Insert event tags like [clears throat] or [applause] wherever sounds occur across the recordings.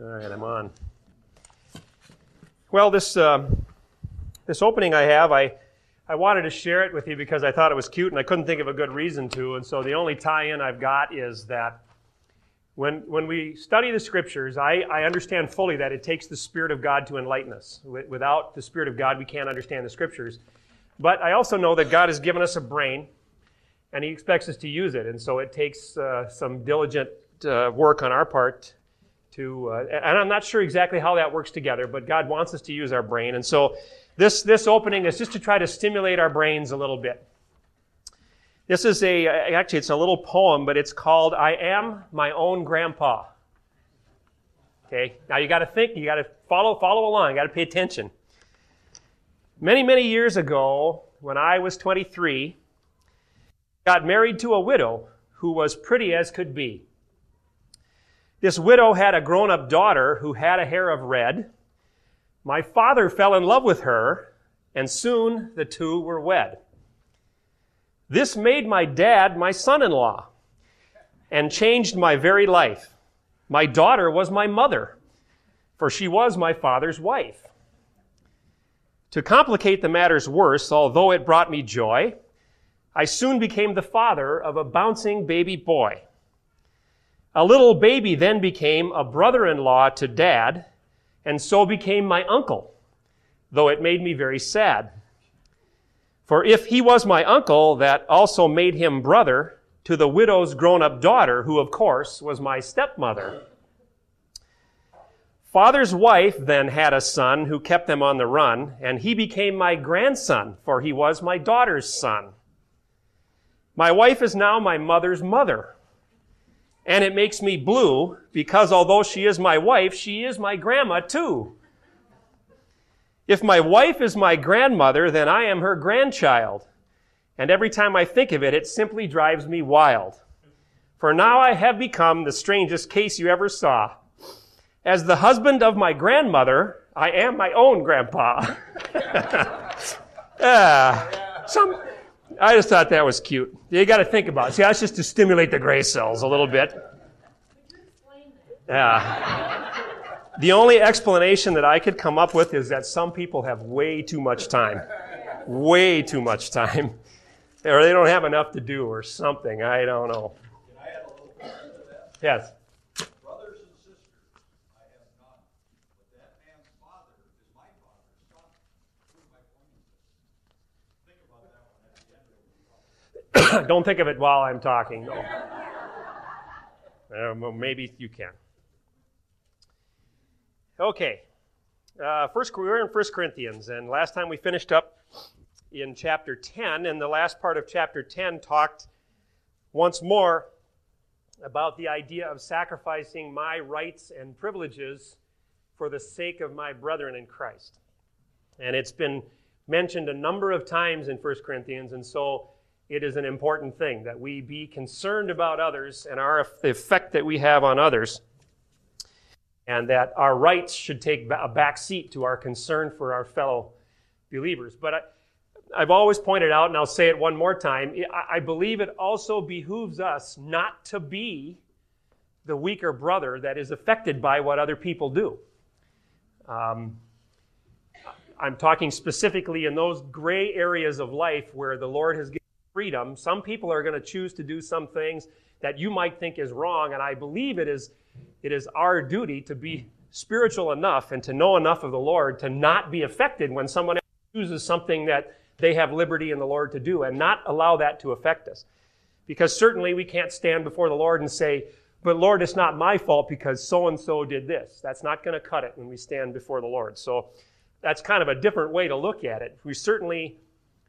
All right, I'm on. Well, this uh, this opening I have, I I wanted to share it with you because I thought it was cute, and I couldn't think of a good reason to. And so the only tie-in I've got is that when when we study the scriptures, I, I understand fully that it takes the Spirit of God to enlighten us. Without the Spirit of God, we can't understand the scriptures. But I also know that God has given us a brain, and He expects us to use it. And so it takes uh, some diligent uh, work on our part to, uh, and I'm not sure exactly how that works together, but God wants us to use our brain. And so this, this opening is just to try to stimulate our brains a little bit. This is a, actually, it's a little poem, but it's called I Am My Own Grandpa. Okay, now you got to think, you got to follow, follow along, you got to pay attention. Many, many years ago, when I was 23, got married to a widow who was pretty as could be. This widow had a grown up daughter who had a hair of red. My father fell in love with her, and soon the two were wed. This made my dad my son in law and changed my very life. My daughter was my mother, for she was my father's wife. To complicate the matters worse, although it brought me joy, I soon became the father of a bouncing baby boy. A little baby then became a brother in law to dad, and so became my uncle, though it made me very sad. For if he was my uncle, that also made him brother to the widow's grown up daughter, who of course was my stepmother. Father's wife then had a son who kept them on the run, and he became my grandson, for he was my daughter's son. My wife is now my mother's mother and it makes me blue because although she is my wife, she is my grandma too. If my wife is my grandmother, then I am her grandchild. And every time I think of it, it simply drives me wild. For now I have become the strangest case you ever saw. As the husband of my grandmother, I am my own grandpa. [laughs] ah, some, I just thought that was cute. You got to think about it. See, that's just to stimulate the gray cells a little bit. Yeah. The only explanation that I could come up with is that some people have way too much time. Way too much time. Or they don't have enough to do or something. I don't know. Yes. [coughs] Don't think of it while I'm talking, though. Uh, well, maybe you can. Okay. Uh, first, we were in 1 Corinthians, and last time we finished up in chapter 10, and the last part of chapter 10 talked once more about the idea of sacrificing my rights and privileges for the sake of my brethren in Christ. And it's been mentioned a number of times in 1 Corinthians, and so it is an important thing that we be concerned about others and our the effect that we have on others and that our rights should take a back seat to our concern for our fellow believers but I, I've always pointed out, and I'll say it one more time, I believe it also behooves us not to be the weaker brother that is affected by what other people do. Um, I'm talking specifically in those gray areas of life where the Lord has given freedom. Some people are going to choose to do some things that you might think is wrong, and I believe it is, it is our duty to be spiritual enough and to know enough of the Lord to not be affected when someone else chooses something that they have liberty in the Lord to do and not allow that to affect us. Because certainly we can't stand before the Lord and say, but Lord, it's not my fault because so and so did this. That's not going to cut it when we stand before the Lord. So that's kind of a different way to look at it. We certainly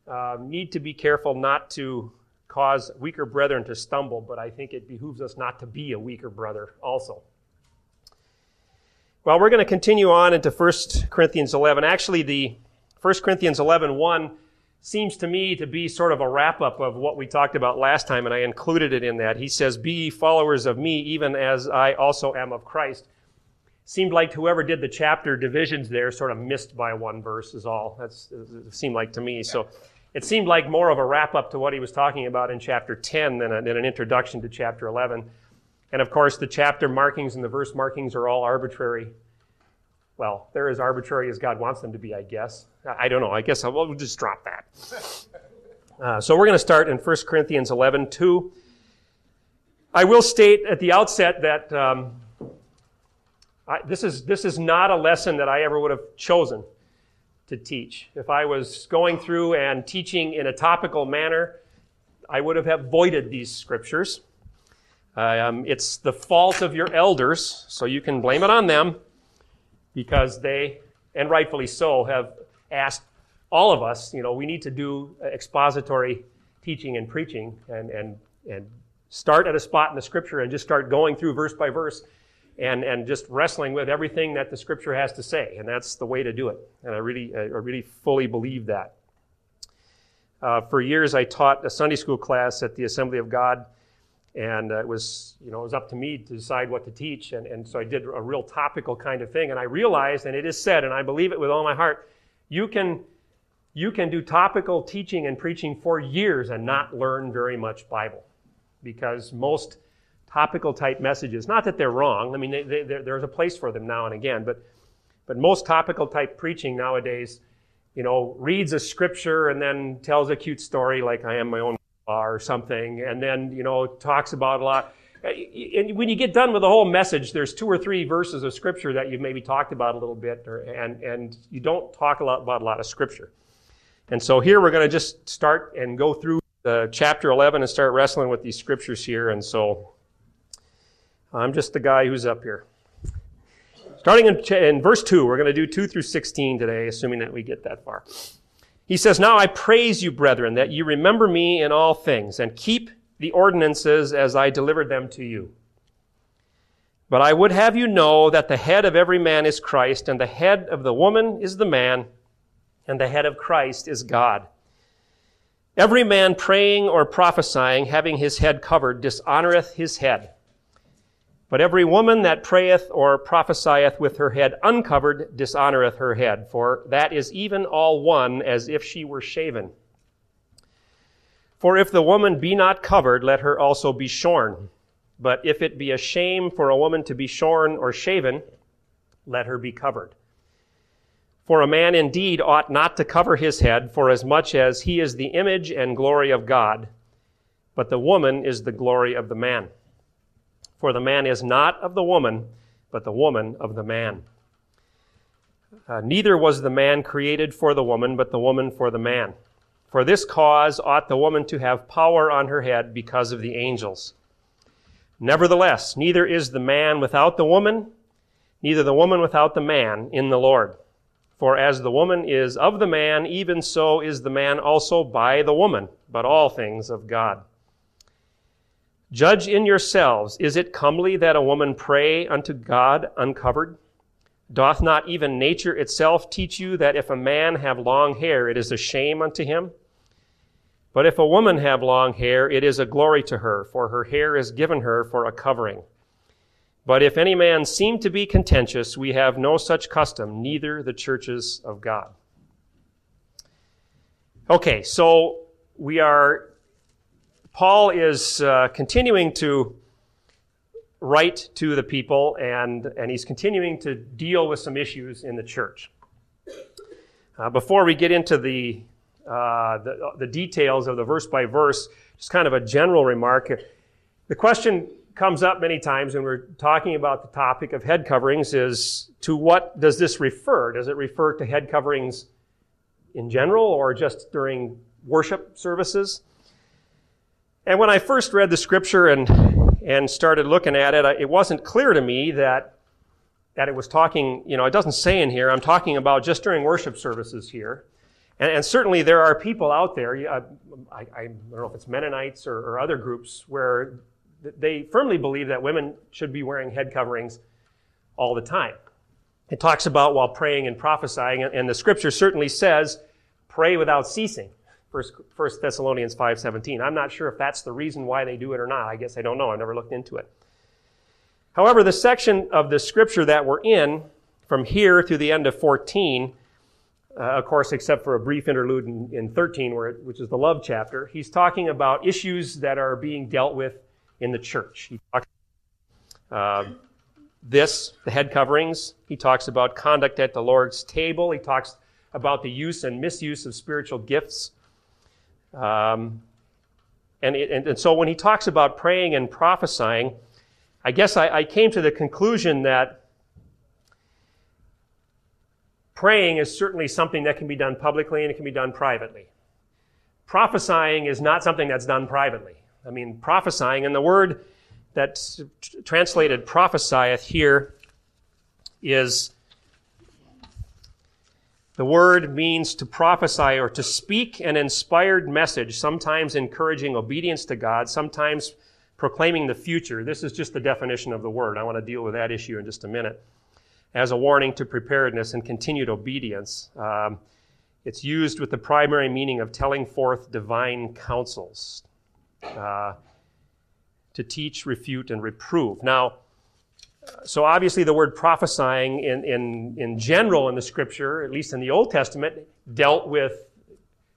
uh, need to be careful not to cause weaker brethren to stumble, but I think it behooves us not to be a weaker brother also. Well, we're going to continue on into 1 Corinthians 11. Actually, the 1 Corinthians 11 1 seems to me to be sort of a wrap up of what we talked about last time, and I included it in that. He says, Be followers of me, even as I also am of Christ. Seemed like whoever did the chapter divisions there sort of missed by one verse, is all. That's, it seemed like to me. So it seemed like more of a wrap up to what he was talking about in chapter 10 than, a, than an introduction to chapter 11. And of course, the chapter markings and the verse markings are all arbitrary. Well, they're as arbitrary as God wants them to be, I guess. I don't know. I guess I'll, we'll just drop that. [laughs] Uh, so we're going to start in 1 Corinthians 11 2. I will state at the outset that um, I, this, is, this is not a lesson that I ever would have chosen to teach. If I was going through and teaching in a topical manner, I would have avoided these scriptures. Um, it's the fault of your elders, so you can blame it on them because they, and rightfully so, have asked all of us, you know, we need to do expository teaching and preaching and, and, and start at a spot in the scripture and just start going through verse by verse and, and just wrestling with everything that the scripture has to say. And that's the way to do it. And I really, I really fully believe that. Uh, for years, I taught a Sunday school class at the Assembly of God, and uh, it was, you know, it was up to me to decide what to teach. And, and so I did a real topical kind of thing. And I realized, and it is said, and I believe it with all my heart, you can, you can do topical teaching and preaching for years and not learn very much Bible. Because most topical type messages, not that they're wrong, I mean, they, they, there's a place for them now and again, but, but most topical type preaching nowadays, you know, reads a scripture and then tells a cute story like I am my own bar or something, and then, you know, talks about a lot. Uh, and when you get done with the whole message, there's two or three verses of scripture that you've maybe talked about a little bit, or, and, and you don't talk a lot about a lot of scripture. And so here we're going to just start and go through the chapter 11 and start wrestling with these scriptures here. And so I'm just the guy who's up here. Starting in, in verse 2, we're going to do 2 through 16 today, assuming that we get that far. He says, Now I praise you, brethren, that you remember me in all things, and keep the ordinances as I delivered them to you. But I would have you know that the head of every man is Christ, and the head of the woman is the man, and the head of Christ is God. Every man praying or prophesying, having his head covered, dishonoreth his head. But every woman that prayeth or prophesieth with her head uncovered dishonoreth her head, for that is even all one as if she were shaven. For if the woman be not covered, let her also be shorn. But if it be a shame for a woman to be shorn or shaven, let her be covered. For a man indeed ought not to cover his head, for as much as he is the image and glory of God, but the woman is the glory of the man. For the man is not of the woman, but the woman of the man. Uh, neither was the man created for the woman, but the woman for the man. For this cause ought the woman to have power on her head because of the angels. Nevertheless, neither is the man without the woman, neither the woman without the man in the Lord. For as the woman is of the man, even so is the man also by the woman, but all things of God. Judge in yourselves, is it comely that a woman pray unto God uncovered? Doth not even nature itself teach you that if a man have long hair, it is a shame unto him? But if a woman have long hair, it is a glory to her, for her hair is given her for a covering. But if any man seem to be contentious, we have no such custom, neither the churches of God. Okay, so we are Paul is uh, continuing to write to the people and, and he's continuing to deal with some issues in the church. Uh, before we get into the, uh, the, the, details of the verse by verse, just kind of a general remark. The question comes up many times when we're talking about the topic of head coverings is to what does this refer? Does it refer to head coverings in general or just during worship services? And when I first read the scripture and, and started looking at it, it wasn't clear to me that, that it was talking, you know, it doesn't say in here, I'm talking about just during worship services here. And, and certainly there are people out there, I, I, I, don't know if it's Mennonites or, or other groups, where they firmly believe that women should be wearing head coverings all the time. It talks about while praying and prophesying, and the scripture certainly says, pray without ceasing. First, First Thessalonians 5.17. I'm not sure if that's the reason why they do it or not. I guess I don't know. I've never looked into it. However, the section of the scripture that we're in, from here through the end of 14, uh, of course, except for a brief interlude in, in 13, where it, which is the love chapter, he's talking about issues that are being dealt with in the church. He talks uh, this, the head coverings. He talks about conduct at the Lord's table. He talks about the use and misuse of spiritual gifts. Um, and, and, and, so when he talks about praying and prophesying, I guess I, I came to the conclusion that praying is certainly something that can be done publicly and it can be done privately. Prophesying is not something that's done privately. I mean, prophesying, and the word that's translated prophesieth here is the word means to prophesy or to speak an inspired message, sometimes encouraging obedience to God, sometimes proclaiming the future. This is just the definition of the word. I want to deal with that issue in just a minute. As a warning to preparedness and continued obedience. Um, it's used with the primary meaning of telling forth divine counsels uh, to teach, refute, and reprove. Now, so obviously the word prophesying in, in, in general in the scripture, at least in the Old Testament, dealt with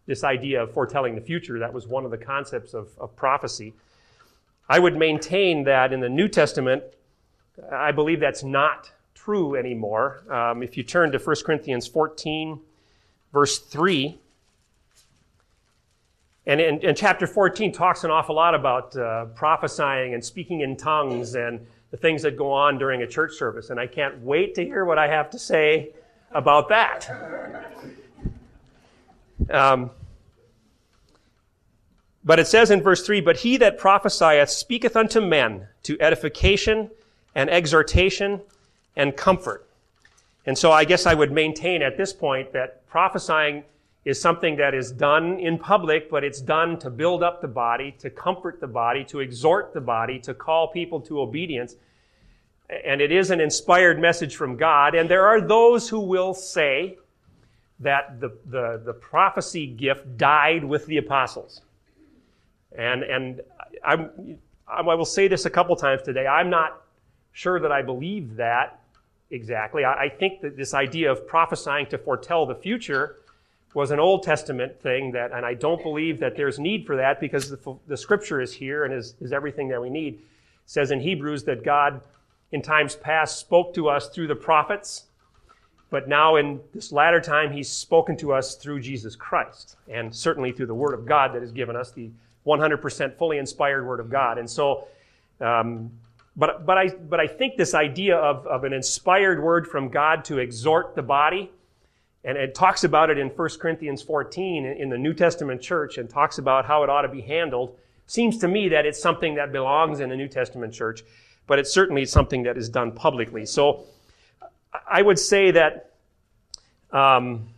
this idea of foretelling the future. That was one of the concepts of, of prophecy. I would maintain that in the New Testament, I believe that's not true anymore. Um, if you turn to 1 Corinthians 14, verse 3, and in, in chapter 14 talks an awful lot about uh, prophesying and speaking in tongues and the things that go on during a church service. And I can't wait to hear what I have to say about that. Um, but it says in verse 3 But he that prophesieth speaketh unto men to edification and exhortation and comfort. And so I guess I would maintain at this point that prophesying is something that is done in public, but it's done to build up the body, to comfort the body, to exhort the body, to call people to obedience. And it is an inspired message from God. And there are those who will say that the, the, the prophecy gift died with the apostles. And, and I'm, I will say this a couple times today. I'm not sure that I believe that exactly. I, I think that this idea of prophesying to foretell the future was an Old Testament thing that, and I don't believe that there's need for that because the, the scripture is here and is, is everything that we need. It says in Hebrews that God in times past spoke to us through the prophets, but now in this latter time, he's spoken to us through Jesus Christ and certainly through the word of God that has given us the 100% fully inspired word of God. And so, um, but, but, I, but I think this idea of, of an inspired word from God to exhort the body, and it talks about it in 1 Corinthians 14 in the New Testament church and talks about how it ought to be handled. Seems to me that it's something that belongs in the New Testament church, but it's certainly something that is done publicly. So I would say that um,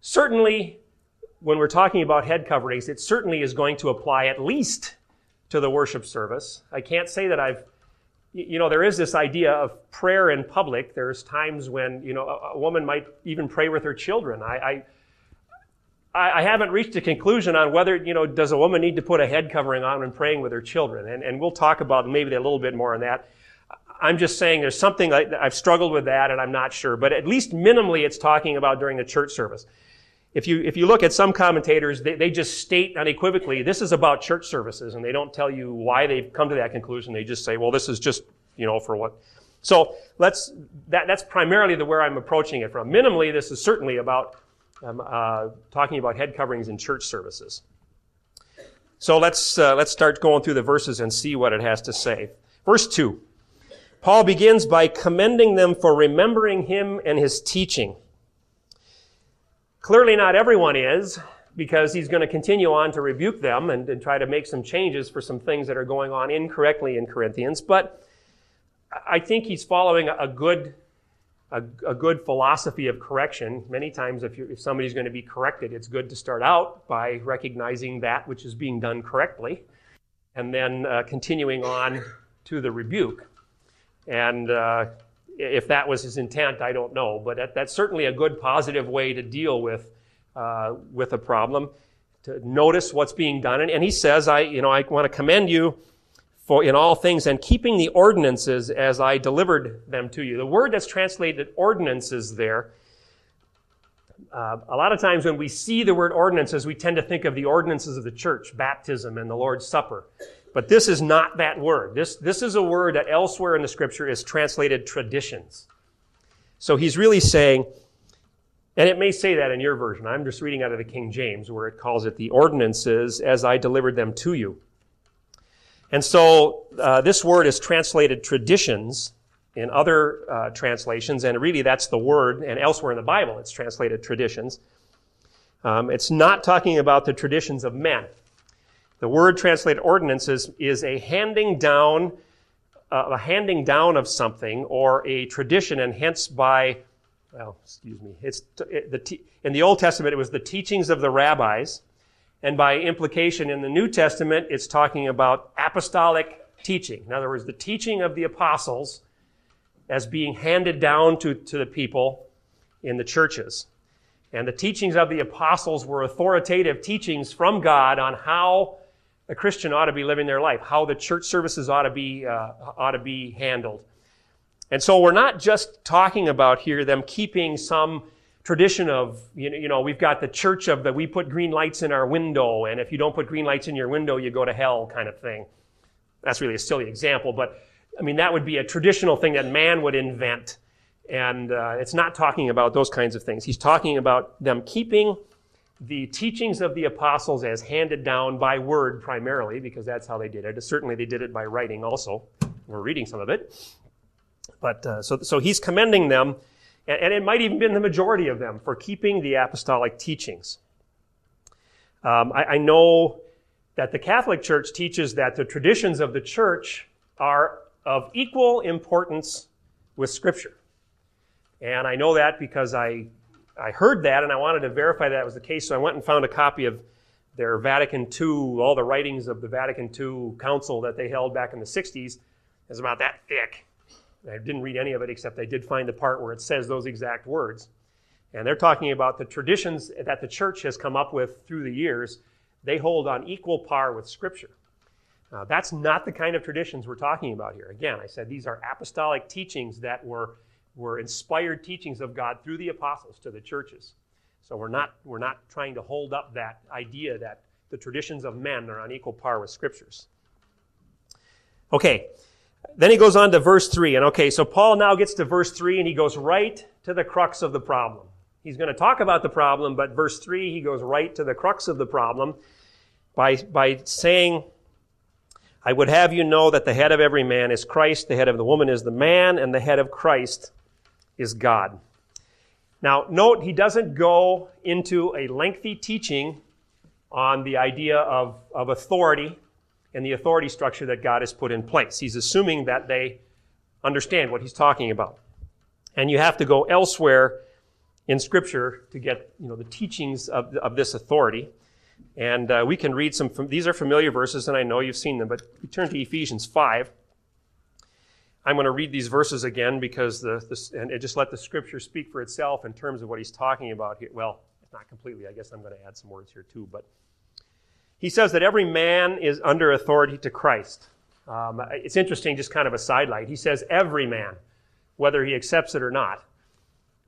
certainly when we're talking about head coverings, it certainly is going to apply at least to the worship service. I can't say that I've you know, there is this idea of prayer in public. There's times when, you know, a, a woman might even pray with her children. I, I, I, haven't reached a conclusion on whether, you know, does a woman need to put a head covering on when praying with her children? And, and we'll talk about maybe a little bit more on that. I'm just saying there's something I've struggled with that and I'm not sure, but at least minimally it's talking about during the church service. If you, if you look at some commentators, they, they just state unequivocally, this is about church services, and they don't tell you why they've come to that conclusion. They just say, well, this is just, you know, for what. So let's, that, that's primarily the where I'm approaching it from. Minimally, this is certainly about um, uh, talking about head coverings in church services. So let's, uh, let's start going through the verses and see what it has to say. Verse 2. Paul begins by commending them for remembering him and his teaching. Clearly, not everyone is, because he's going to continue on to rebuke them and, and, try to make some changes for some things that are going on incorrectly in Corinthians. But I think he's following a good, a, a good philosophy of correction. Many times, if, if somebody's going to be corrected, it's good to start out by recognizing that which is being done correctly and then uh, continuing on to the rebuke. And uh, if that was his intent, I don't know. But that, that's certainly a good positive way to deal with, uh, with a problem, to notice what's being done. And, and he says, I, you know, I want to commend you for in all things and keeping the ordinances as I delivered them to you. The word that's translated ordinances there, uh, a lot of times when we see the word ordinances, we tend to think of the ordinances of the church, baptism and the Lord's Supper. But this is not that word. This, this is a word that elsewhere in the scripture is translated traditions. So he's really saying, and it may say that in your version. I'm just reading out of the King James where it calls it the ordinances as I delivered them to you. And so uh, this word is translated traditions in other uh, translations, and really that's the word, and elsewhere in the Bible it's translated traditions. Um, it's not talking about the traditions of men. The word translated ordinances is a handing down, uh, a handing down of something or a tradition, and hence by, well, excuse me, it's it, the in the Old Testament it was the teachings of the rabbis, and by implication in the New Testament it's talking about apostolic teaching. In other words, the teaching of the apostles as being handed down to, to the people in the churches. And the teachings of the apostles were authoritative teachings from God on how a Christian ought to be living their life, how the church services ought to be, uh, ought to be handled. And so we're not just talking about here them keeping some tradition of, you know, you know, we've got the church of that we put green lights in our window, and if you don't put green lights in your window, you go to hell kind of thing. That's really a silly example, but I mean, that would be a traditional thing that man would invent. And uh, it's not talking about those kinds of things. He's talking about them keeping the teachings of the apostles as handed down by word primarily, because that's how they did it. Certainly, they did it by writing also. We're reading some of it. But uh, so, so he's commending them, and, and, it might even been the majority of them, for keeping the apostolic teachings. Um, I, I know that the Catholic Church teaches that the traditions of the church are of equal importance with Scripture. And I know that because I, I heard that and I wanted to verify that was the case, so I went and found a copy of their Vatican II, all the writings of the Vatican II Council that they held back in the 60s. It's about that thick. I didn't read any of it except I did find the part where it says those exact words. And they're talking about the traditions that the church has come up with through the years. They hold on equal par with Scripture. Uh, that's not the kind of traditions we're talking about here. Again, I said these are apostolic teachings that were, were inspired teachings of God through the apostles to the churches. So we're not, we're not trying to hold up that idea that the traditions of men are on equal par with scriptures. Okay, then he goes on to verse 3. And okay, so Paul now gets to verse 3 and he goes right to the crux of the problem. He's going to talk about the problem, but verse 3, he goes right to the crux of the problem by, by saying, I would have you know that the head of every man is Christ, the head of the woman is the man, and the head of Christ is God. Now, note he doesn't go into a lengthy teaching on the idea of, of authority and the authority structure that God has put in place. He's assuming that they understand what he's talking about. And you have to go elsewhere in Scripture to get you know, the teachings of, of this authority. And uh, we can read some, these are familiar verses, and I know you've seen them, but we turn to Ephesians 5. I'm going to read these verses again because the, the, and just let the scripture speak for itself in terms of what he's talking about here. Well, not completely. I guess I'm going to add some words here too. But he says that every man is under authority to Christ. Um, it's interesting, just kind of a sidelight. He says every man, whether he accepts it or not,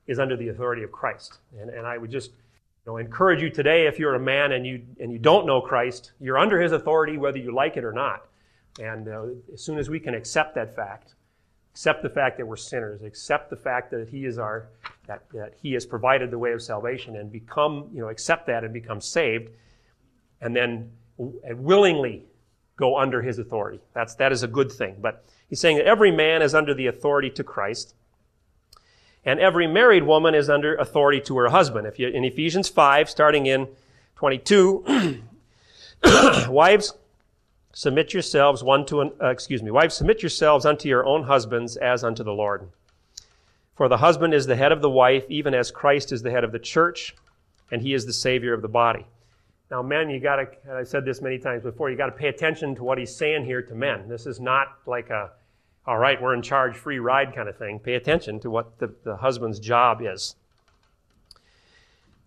is under the authority of Christ. And, and I would just know, encourage you today if you're a man and you, and you don't know Christ, you're under his authority whether you like it or not. And uh, as soon as we can accept that fact, accept the fact that we're sinners, accept the fact that he is our, that, that he has provided the way of salvation and become, you know, accept that and become saved, and then and willingly go under his authority. That's, that is a good thing. But he's saying that every man is under the authority to Christ. And every married woman is under authority to her husband. If you, in Ephesians 5, starting in 22, [coughs] wives, submit yourselves one to an, uh, excuse me, wives, submit yourselves unto your own husbands as unto the Lord. For the husband is the head of the wife, even as Christ is the head of the church, and he is the Savior of the body. Now, men, you gotta, I've said this many times before, you gotta pay attention to what he's saying here to men. This is not like a, all right, we're in charge, free ride kind of thing. Pay attention to what the, the husband's job is.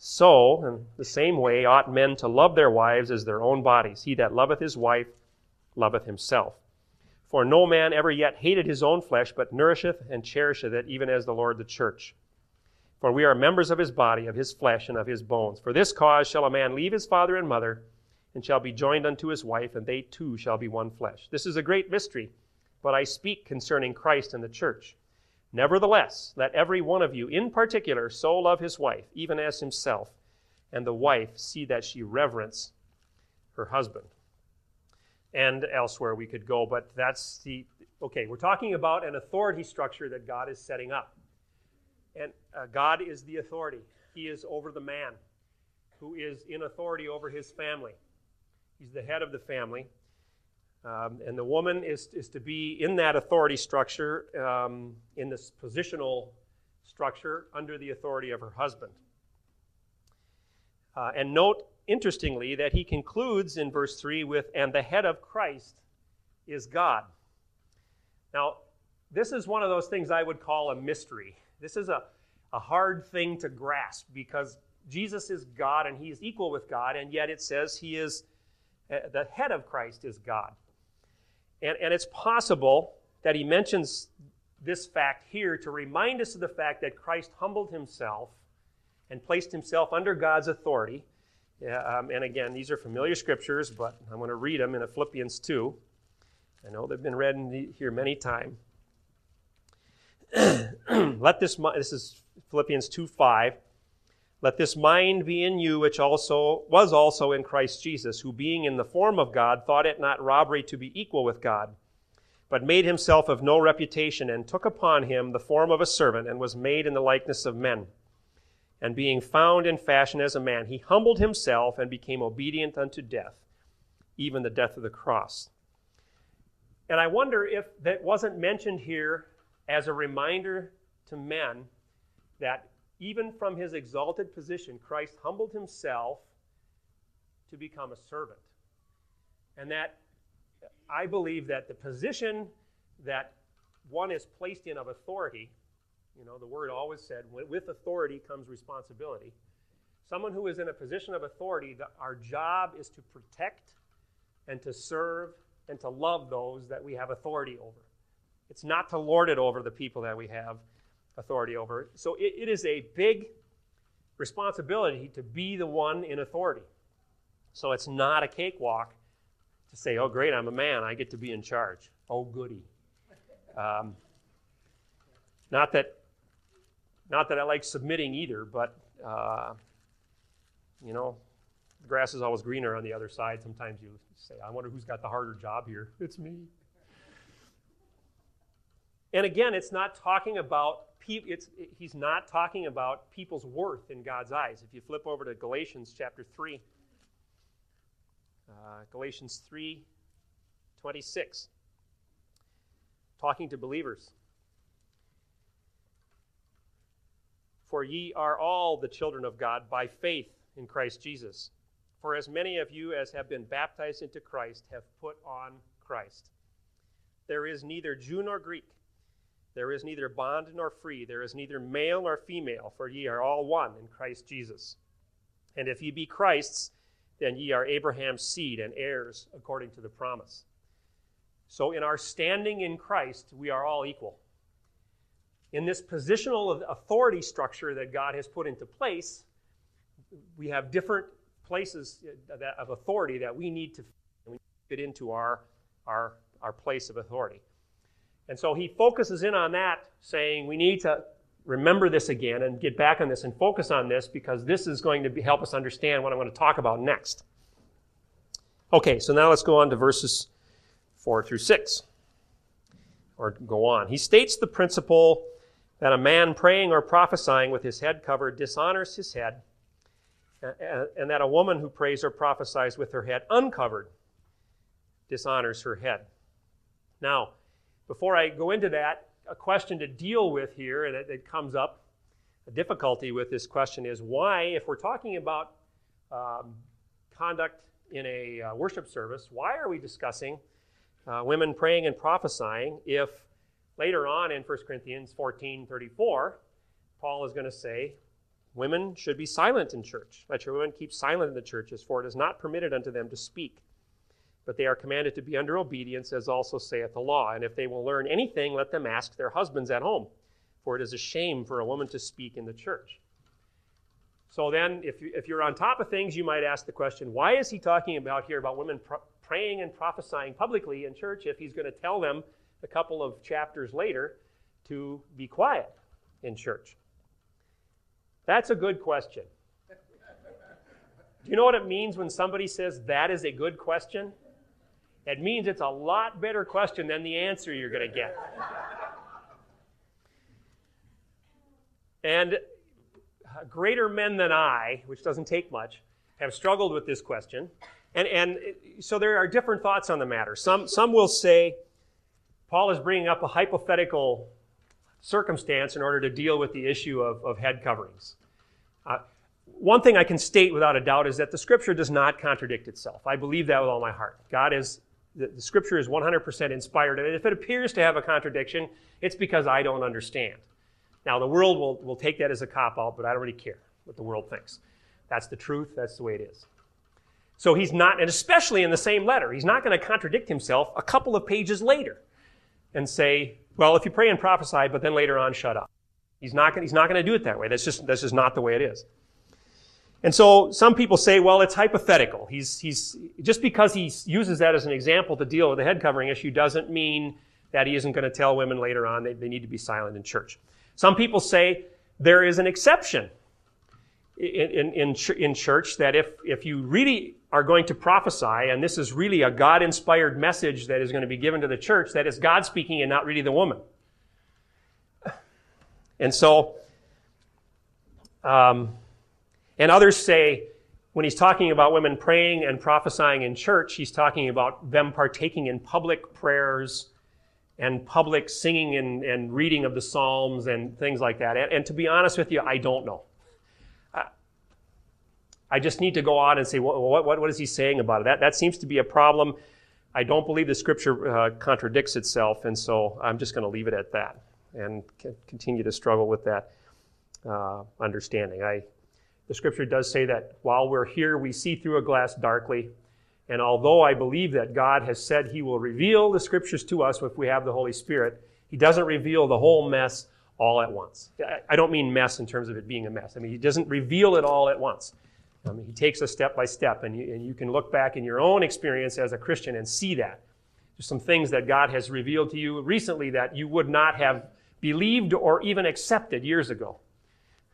So, in the same way, ought men to love their wives as their own bodies. He that loveth his wife loveth himself. For no man ever yet hated his own flesh, but nourisheth and cherisheth it, even as the Lord the church. For we are members of his body, of his flesh, and of his bones. For this cause shall a man leave his father and mother, and shall be joined unto his wife, and they two shall be one flesh. This is a great mystery, but I speak concerning Christ and the church. Nevertheless, let every one of you in particular so love his wife, even as himself, and the wife see that she reverence her husband. And elsewhere we could go, but that's the okay, we're talking about an authority structure that God is setting up. And uh, God is the authority, He is over the man who is in authority over his family. He's the head of the family. Um, and the woman is, is to be in that authority structure, um, in this positional structure, under the authority of her husband. Uh, and note, interestingly, that he concludes in verse 3 with, and the head of Christ is God. Now, this is one of those things I would call a mystery. This is a, a hard thing to grasp because Jesus is God and he is equal with God, and yet it says he is uh, the head of Christ is God. And, and it's possible that he mentions this fact here to remind us of the fact that Christ humbled himself and placed himself under God's authority. Um, and again, these are familiar scriptures, but I'm going to read them in Philippians 2. I know they've been read the, here many times. [clears throat] Let this, this is Philippians 2 5. Let this mind be in you, which also was also in Christ Jesus, who being in the form of God, thought it not robbery to be equal with God, but made himself of no reputation, and took upon him the form of a servant, and was made in the likeness of men. And being found in fashion as a man, he humbled himself and became obedient unto death, even the death of the cross. And I wonder if that wasn't mentioned here as a reminder to men that even from his exalted position, Christ humbled himself to become a servant. And that I believe that the position that one is placed in of authority, you know, the word always said, with authority comes responsibility. Someone who is in a position of authority, the, our job is to protect and to serve and to love those that we have authority over. It's not to lord it over the people that we have authority over. So it, it is a big responsibility to be the one in authority. So it's not a cakewalk to say, oh, great, I'm a man, I get to be in charge. Oh, goody. Um, not that, not that I like submitting either, but uh, you know, the grass is always greener on the other side. Sometimes you say, I wonder who's got the harder job here. It's me. And again, it's not talking about it's, he's not talking about people's worth in God's eyes. If you flip over to Galatians chapter 3, uh, Galatians 3 26, talking to believers. For ye are all the children of God by faith in Christ Jesus. For as many of you as have been baptized into Christ have put on Christ. There is neither Jew nor Greek there is neither bond nor free, there is neither male nor female, for ye are all one in Christ Jesus. And if ye be Christ's, then ye are Abraham's seed and heirs according to the promise. So, in our standing in Christ, we are all equal. In this positional authority structure that God has put into place, we have different places uh, of authority that we need to fit into our, our, our place of authority. And so he focuses in on that, saying we need to remember this again and get back on this and focus on this because this is going to be, help us understand what I'm going to talk about next. Okay, so now let's go on to verses 4 through 6. Or go on. He states the principle that a man praying or prophesying with his head covered dishonors his head, and that a woman who prays or prophesies with her head uncovered dishonors her head. Now, before I go into that, a question to deal with here, and it, comes up, a difficulty with this question is why, if we're talking about um, conduct in a uh, worship service, why are we discussing uh, women praying and prophesying if Later on in 1 Corinthians 14 34, Paul is going to say, Women should be silent in church. Let your women keep silent in the churches, for it is not permitted unto them to speak. But they are commanded to be under obedience, as also saith the law. And if they will learn anything, let them ask their husbands at home, for it is a shame for a woman to speak in the church. So then, if, if you're on top of things, you might ask the question why is he talking about here about women pr- praying and prophesying publicly in church if he's going to tell them a couple of chapters later to be quiet in church? That's a good question. Do you know what it means when somebody says that is a good question? It means it's a lot better question than the answer you're going to get. And greater men than I, which doesn't take much, have struggled with this question. And, and so there are different thoughts on the matter. Some, some will say Paul is bringing up a hypothetical circumstance in order to deal with the issue of, of head coverings. Uh, one thing I can state without a doubt is that the scripture does not contradict itself. I believe that with all my heart. God is, the, the scripture is 100% inspired. And if it appears to have a contradiction, it's because I don't understand. Now, the world will, will take that as a cop out, but I don't really care what the world thinks. That's the truth, that's the way it is. So he's not, and especially in the same letter, he's not going to contradict himself a couple of pages later and say, well, if you pray and prophesy, but then later on shut up. He's not, he's not going to do it that way. That's just, that's just not the way it is. And so some people say, well, it's hypothetical. He's, he's, just because he uses that as an example to deal with the head covering issue doesn't mean that he isn't going to tell women later on they, they need to be silent in church. Some people say there is an exception in, in, in, in church that if, if you really are going to prophesy, and this is really a God inspired message that is going to be given to the church, that is God speaking and not really the woman. And so, um, and others say when he's talking about women praying and prophesying in church, he's talking about them partaking in public prayers and public singing and, and reading of the Psalms and things like that. And, and to be honest with you, I don't know. I just need to go on and say, what, what, what is he saying about it? That, that seems to be a problem. I don't believe the scripture uh, contradicts itself, and so I'm just going to leave it at that and continue to struggle with that uh, understanding. I, the scripture does say that while we're here, we see through a glass darkly. And although I believe that God has said he will reveal the scriptures to us if we have the Holy Spirit, he doesn't reveal the whole mess all at once. I don't mean mess in terms of it being a mess. I mean, he doesn't reveal it all at once. I mean, he takes us step by step, and you, and you can look back in your own experience as a Christian and see that. There's some things that God has revealed to you recently that you would not have believed or even accepted years ago.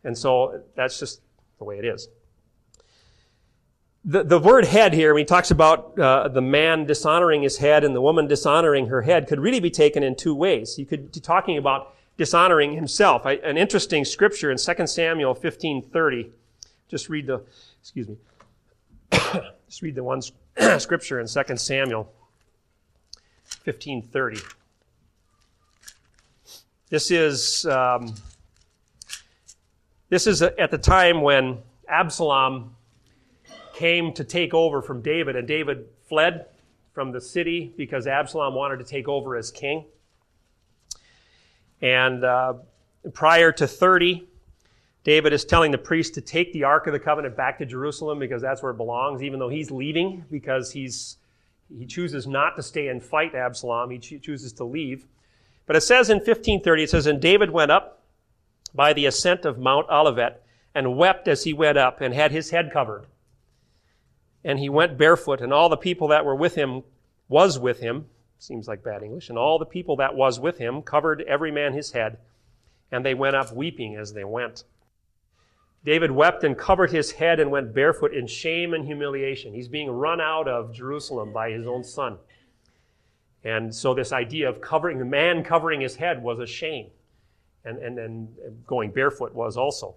And so that's just the way it is. The, the word head here, when he talks about uh, the man dishonoring his head and the woman dishonoring her head, could really be taken in two ways. He could be talking about dishonoring himself. I, an interesting scripture in 2 Samuel 15.30. Just read the excuse me. [coughs] Let's read the one [coughs] scripture in 2 Samuel 15:30. This is um, this is at the time when Absalom came to take over from David, and David fled from the city because Absalom wanted to take over as king. And uh, prior to 30, David is telling the priest to take the Ark of the Covenant back to Jerusalem because that's where it belongs, even though he's leaving because he's, he chooses not to stay and fight Absalom. He cho- chooses to leave. But it says in 1530, it says, And David went up by the ascent of Mount Olivet and wept as he went up and had his head covered. And he went barefoot, and all the people that were with him was with him. Seems like bad English. And all the people that was with him covered every man his head, and they went up weeping as they went. David wept and covered his head and went barefoot in shame and humiliation. He's being run out of Jerusalem by his own son. And so, this idea of covering, the man covering his head was a shame. And, and, and going barefoot was also.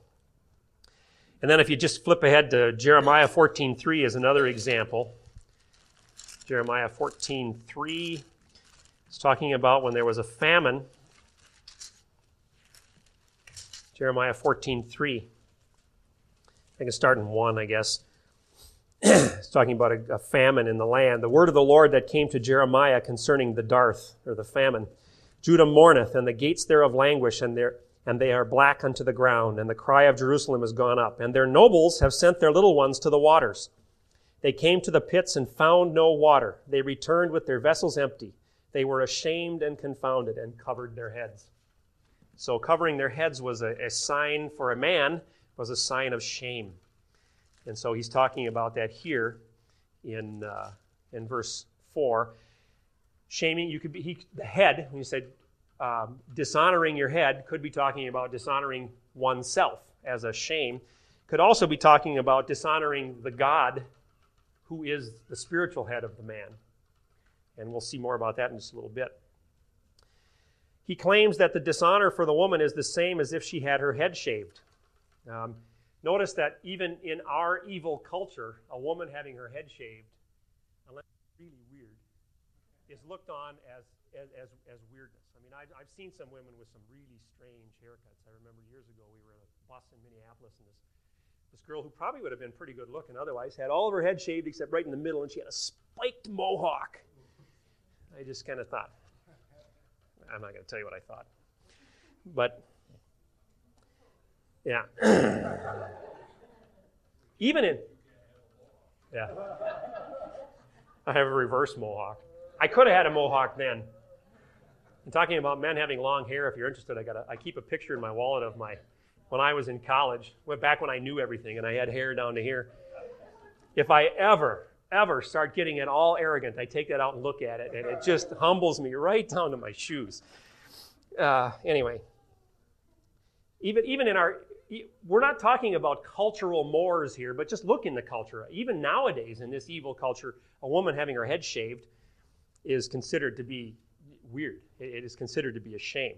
And then, if you just flip ahead to Jeremiah 14:3 is another example. Jeremiah 14:3 is talking about when there was a famine. Jeremiah 14:3. I can start in one, I guess. [clears throat] it's talking about a, a, famine in the land. The word of the Lord that came to Jeremiah concerning the dearth, or the famine. Judah mourneth, and the gates thereof languish, and, and they are black unto the ground, and the cry of Jerusalem is gone up. And their nobles have sent their little ones to the waters. They came to the pits and found no water. They returned with their vessels empty. They were ashamed and confounded and covered their heads. So covering their heads was a, a sign for a man, was a sign of shame. And so he's talking about that here in, uh, in verse 4. Shaming, you could be, he, the head, when you said um, dishonoring your head, could be talking about dishonoring oneself as a shame. Could also be talking about dishonoring the God who is the spiritual head of the man. And we'll see more about that in just a little bit. He claims that the dishonor for the woman is the same as if she had her head shaved. Um, notice that even in our evil culture, a woman having her head shaved, unless it's really weird, is looked on as, as, as, as weirdness. I mean, I've, I've seen some women with some really strange haircuts. I remember years ago we were in a bus in Minneapolis, and this, this girl who probably would have been pretty good looking otherwise had all of her head shaved except right in the middle, and she had a spiked mohawk. I just kind of thought, I'm not going to tell you what I thought. But, yeah. Even in, yeah. I have a reverse mohawk. I could have had a mohawk then. I'm talking about men having long hair. If you're interested, I got I keep a picture in my wallet of my when I was in college, went back when I knew everything and I had hair down to here. If I ever ever start getting at all arrogant, I take that out and look at it, and it just humbles me right down to my shoes. Uh, anyway, even, even in our, we're not talking about cultural mores here, but just look in the culture. Even nowadays, in this evil culture, a woman having her head shaved is considered to be weird. It is considered to be a shame.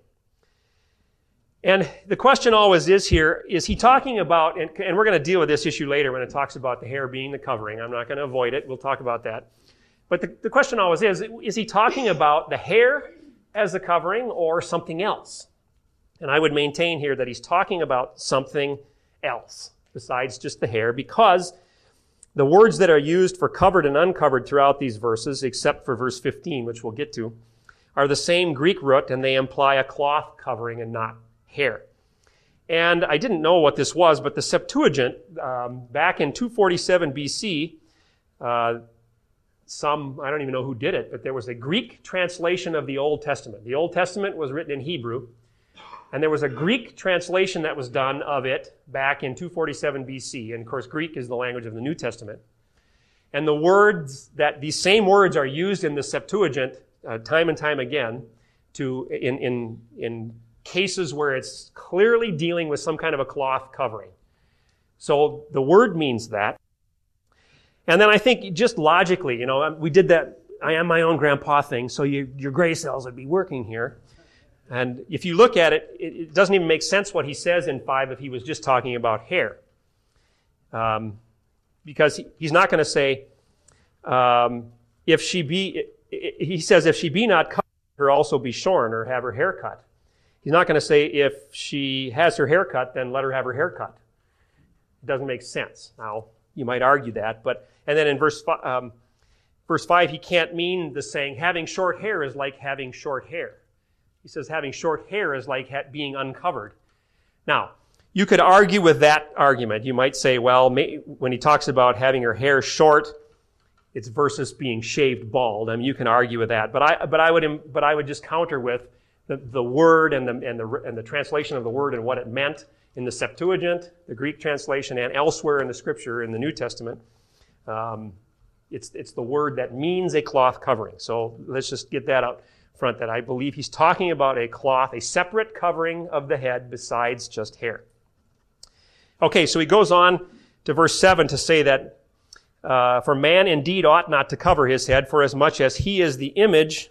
And the question always is here is he talking about, and, and we're going to deal with this issue later when it talks about the hair being the covering. I'm not going to avoid it. We'll talk about that. But the, the question always is is he talking about the hair as the covering or something else? And I would maintain here that he's talking about something else besides just the hair because the words that are used for covered and uncovered throughout these verses, except for verse 15, which we'll get to, are the same Greek root and they imply a cloth covering and not hair. And I didn't know what this was, but the Septuagint, um, back in 247 BC, uh, some, I don't even know who did it, but there was a Greek translation of the Old Testament. The Old Testament was written in Hebrew, and there was a Greek translation that was done of it back in 247 BC. And of course, Greek is the language of the New Testament. And the words that, these same words are used in the Septuagint uh, time and time again to, in, in, in cases where it's clearly dealing with some kind of a cloth covering. So the word means that. And then I think just logically, you know, um, we did that I am my own grandpa thing, so you, your gray cells would be working here. And if you look at it, it, doesn't even make sense what he says in 5 if he was just talking about hair. Um, because he, he's not going to say, um, if she be, he says, if she be not cut, her also be shorn or have her hair cut. He's not going to say if she has her hair cut, then let her have her hair cut. It doesn't make sense. Now, you might argue that, but, and then in verse, um, verse 5, he can't mean the saying, having short hair is like having short hair. He says having short hair is like being uncovered. Now, you could argue with that argument. You might say, well, may, when he talks about having your hair short, it's versus being shaved bald. I mean, you can argue with that. But I, but I would, but I would just counter with, the, the word and the, and, the, and the translation of the word and what it meant in the Septuagint, the Greek translation, and elsewhere in the scripture in the New Testament. Um, it's, it's the word that means a cloth covering. So let's just get that out front that I believe he's talking about a cloth, a separate covering of the head besides just hair. Okay, so he goes on to verse 7 to say that uh, for man indeed ought not to cover his head, for as much as he is the image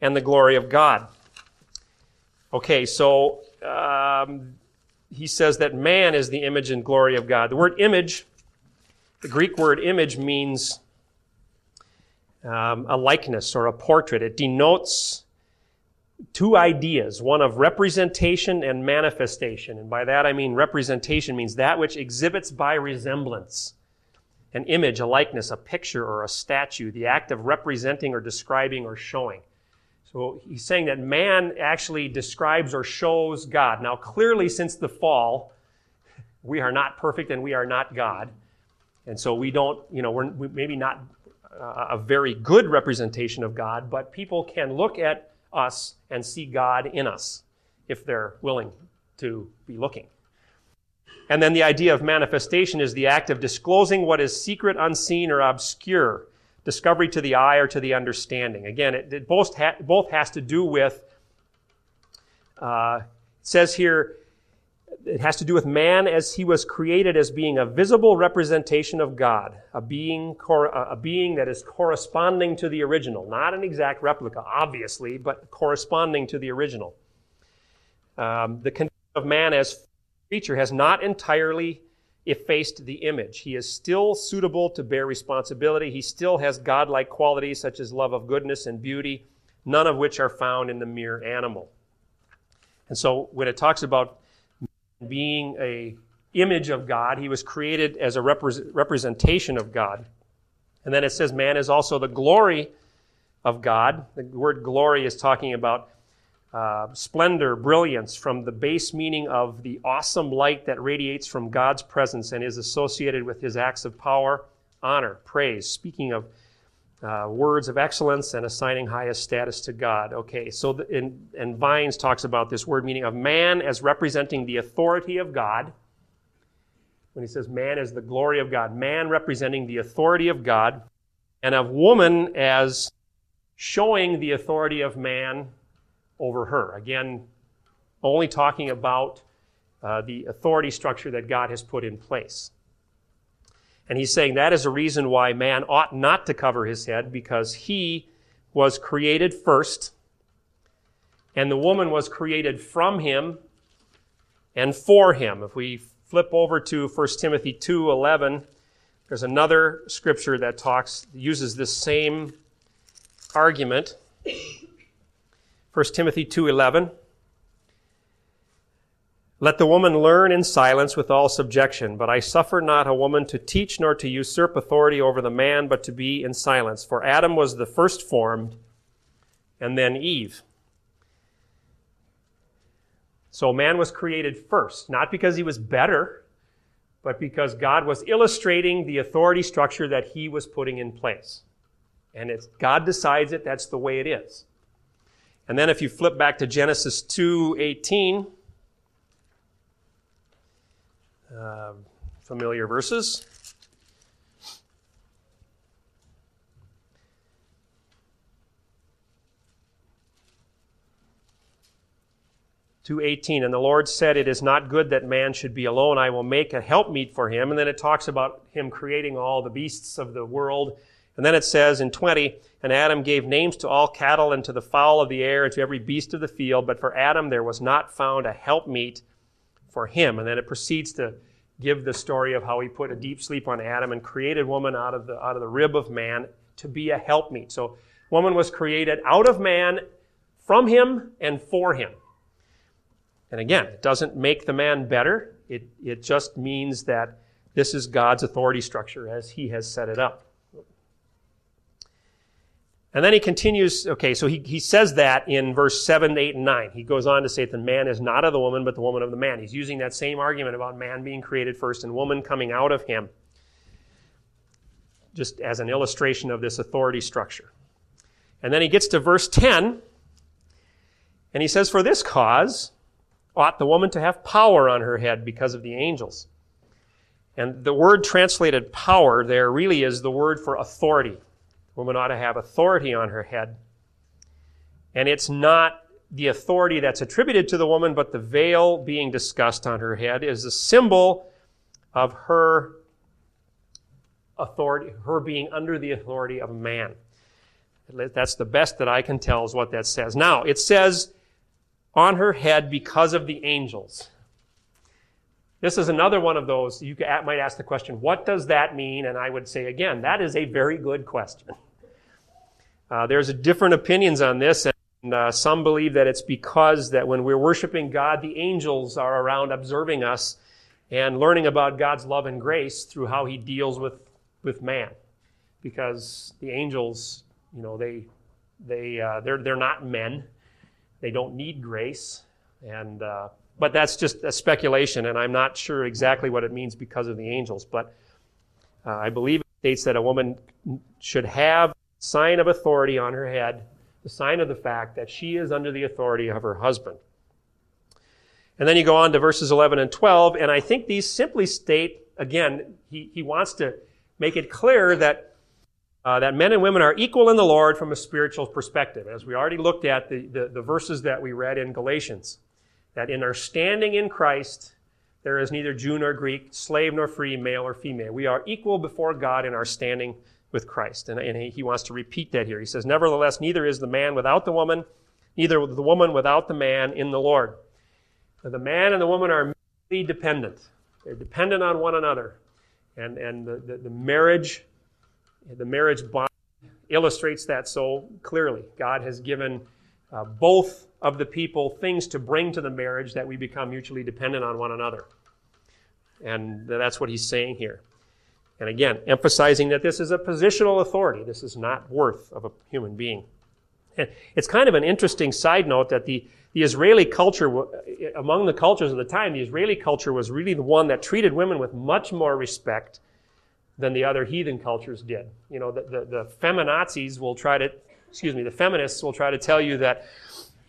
and the glory of God. Okay, so um, he says that man is the image and glory of God. The word image, the Greek word image means um, a likeness or a portrait. It denotes two ideas one of representation and manifestation. And by that I mean representation means that which exhibits by resemblance. An image, a likeness, a picture, or a statue, the act of representing or describing or showing. So he's saying that man actually describes or shows God. Now, clearly, since the fall, we are not perfect and we are not God. And so we don't, you know, we're maybe not a very good representation of God, but people can look at us and see God in us if they're willing to be looking. And then the idea of manifestation is the act of disclosing what is secret, unseen, or obscure discovery to the eye or to the understanding. Again, it, it both, ha- both has to do with, uh, says here, it has to do with man as he was created as being a visible representation of God, a being, a being that is corresponding to the original, not an exact replica, obviously, but corresponding to the original. Um, the condition of man as creature has not entirely effaced the image. He is still suitable to bear responsibility. He still has godlike qualities such as love of goodness and beauty, none of which are found in the mere animal. And so when it talks about being a image of God, he was created as a representation of God. And then it says man is also the glory of God. The word glory is talking about uh, splendor, brilliance, from the base meaning of the awesome light that radiates from God's presence and is associated with his acts of power, honor, praise, speaking of uh, words of excellence and assigning highest status to God. Okay, so the, in, and Vines talks about this word meaning of man as representing the authority of God. When he says man as the glory of God, man representing the authority of God, and of woman as showing the authority of man over her. Again, only talking about uh, the authority structure that God has put in place. And he's saying that is a reason why man ought not to cover his head because he was created first and the woman was created from him and for him. If we flip over to 1 Timothy 2:11, there's another scripture that talks uses this same argument. 1 Timothy 2:11 Let the woman learn in silence with all subjection, but I suffer not a woman to teach nor to usurp authority over the man, but to be in silence. For Adam was the first formed, and then Eve. So man was created first, not because he was better, but because God was illustrating the authority structure that he was putting in place. And it's God decides it, that's the way it is. And then if you flip back to Genesis 2:18, uh, familiar verses. Two eighteen, and the Lord said, "It is not good that man should be alone. I will make a helpmeet for him." And then it talks about him creating all the beasts of the world and then it says in 20, and Adam gave names to all cattle and to the fowl of the air and to every beast of the field, but for Adam there was not found a helpmeet for him. And then it proceeds to give the story of how he put a deep sleep on Adam and created woman out of the, out of the rib of man to be a helpmeet. So woman was created out of man, from him, and for him. And again, it doesn't make the man better. It, it just means that this is God's authority structure as he has set it up. And then he continues, okay, so he, he says that in verse 7, 8, and 9. He goes on to say that the man is not of the woman, but the woman of the man. He's using that same argument about man being created first and woman coming out of him, just as an illustration of this authority structure. And then he gets to verse 10, and he says, For this cause ought the woman to have power on her head because of the angels. And the word translated power there really is the word for authority woman ought to have authority on her head. And it's not the authority that's attributed to the woman, but the veil being discussed on her head is a symbol of her authority, her being under the authority of a man. That's the best that I can tell is what that says. Now, it says on her head because of the angels. This is another one of those, you might ask the question, what does that mean? And I would say again, that is a very good question. Uh, there's different opinions on this, and uh, some believe that it's because that when we're worshiping God, the angels are around observing us and learning about God's love and grace through how He deals with, with man. Because the angels, you know, they They, uh, they're, they're not men. They don't need grace. And, uh, but that's just a speculation, and I'm not sure exactly what it means because of the angels. But uh, I believe it states that a woman should have sign of authority on her head, the sign of the fact that she is under the authority of her husband. And then you go on to verses 11 and 12, and I think these simply state, again, he, he wants to make it clear that, uh, that men and women are equal in the Lord from a spiritual perspective, as we already looked at the, the, the verses that we read in Galatians. That in our standing in Christ, there is neither Jew nor Greek, slave nor free, male or female. We are equal before God in our standing with Christ. And, and he, he wants to repeat that here. He says, Nevertheless, neither is the man without the woman, neither the woman without the man in the Lord. The man and the woman are mutually dependent. They're dependent on one another. And, and the, the, the marriage, the marriage bond illustrates that so clearly. God has given uh, both of the people things to bring to the marriage that we become mutually dependent on one another. And that's what he's saying here. And again, emphasizing that this is a positional authority. This is not worth of a human being. And it's kind of an interesting side note that the, the Israeli culture, among the cultures of the time, the Israeli culture was really the one that treated women with much more respect than the other heathen cultures did. You know, the, the, the feminazis will try to, excuse me, the feminists will try to tell you that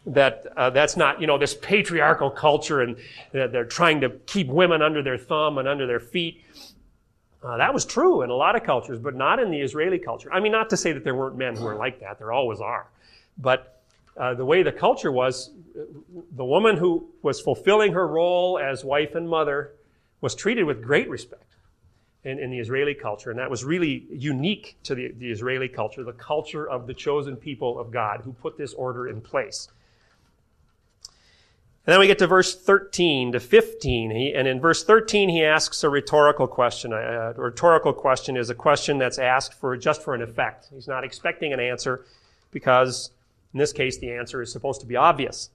that uh, that's not you know this patriarchal culture and that they're trying to keep women under their thumb and under their feet uh, that was true in a lot of cultures, but not in the Israeli culture. I mean, not to say that there weren't men who were like that, there always are. But uh, the way the culture was, the woman who was fulfilling her role as wife and mother was treated with great respect in, in the Israeli culture. And that was really unique to the, the Israeli culture, the culture of the chosen people of God who put this order in place. And then we get to verse 13 to 15. He, and in verse 13, he asks a rhetorical question. A, rhetorical question is a question that's asked for just for an effect. He's not expecting an answer because, in this case, the answer is supposed to be obvious.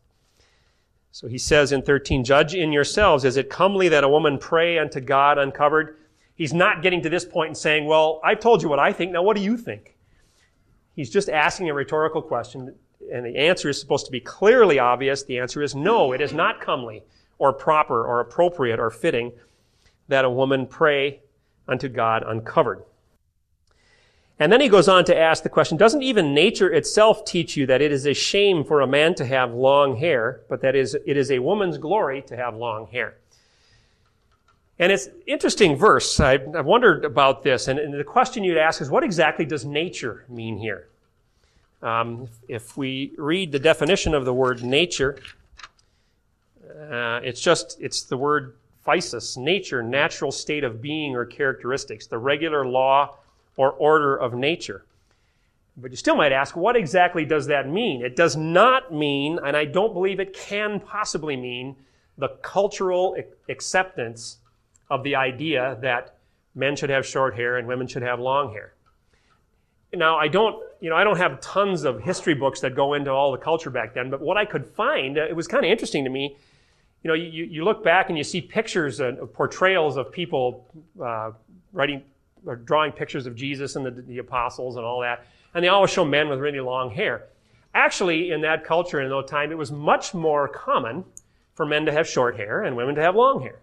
So he says in 13, Judge in yourselves, is it comely that a woman pray unto God uncovered? He's not getting to this point and saying, Well, I've told you what I think. Now, what do you think? He's just asking a rhetorical question and the answer is supposed to be clearly obvious. The answer is no, it is not comely or proper or appropriate or fitting that a woman pray unto God uncovered. And then he goes on to ask the question, doesn't even nature itself teach you that it is a shame for a man to have long hair, but that is, it is a woman's glory to have long hair? And it's interesting verse. I, have wondered about this. And the question you'd ask is, what exactly does nature mean here? Um, if we read the definition of the word nature, uh, it's just, it's the word physis, nature, natural state of being or characteristics, the regular law or order of nature. But you still might ask, what exactly does that mean? It does not mean, and I don't believe it can possibly mean, the cultural acceptance of the idea that men should have short hair and women should have long hair. Now, I don't, you know, I don't have tons of history books that go into all the culture back then, but what I could find, uh, it was kind of interesting to me. You know, you, you look back and you see pictures and portrayals of people uh, writing or drawing pictures of Jesus and the, the apostles and all that, and they always show men with really long hair. Actually, in that culture in that time, it was much more common for men to have short hair and women to have long hair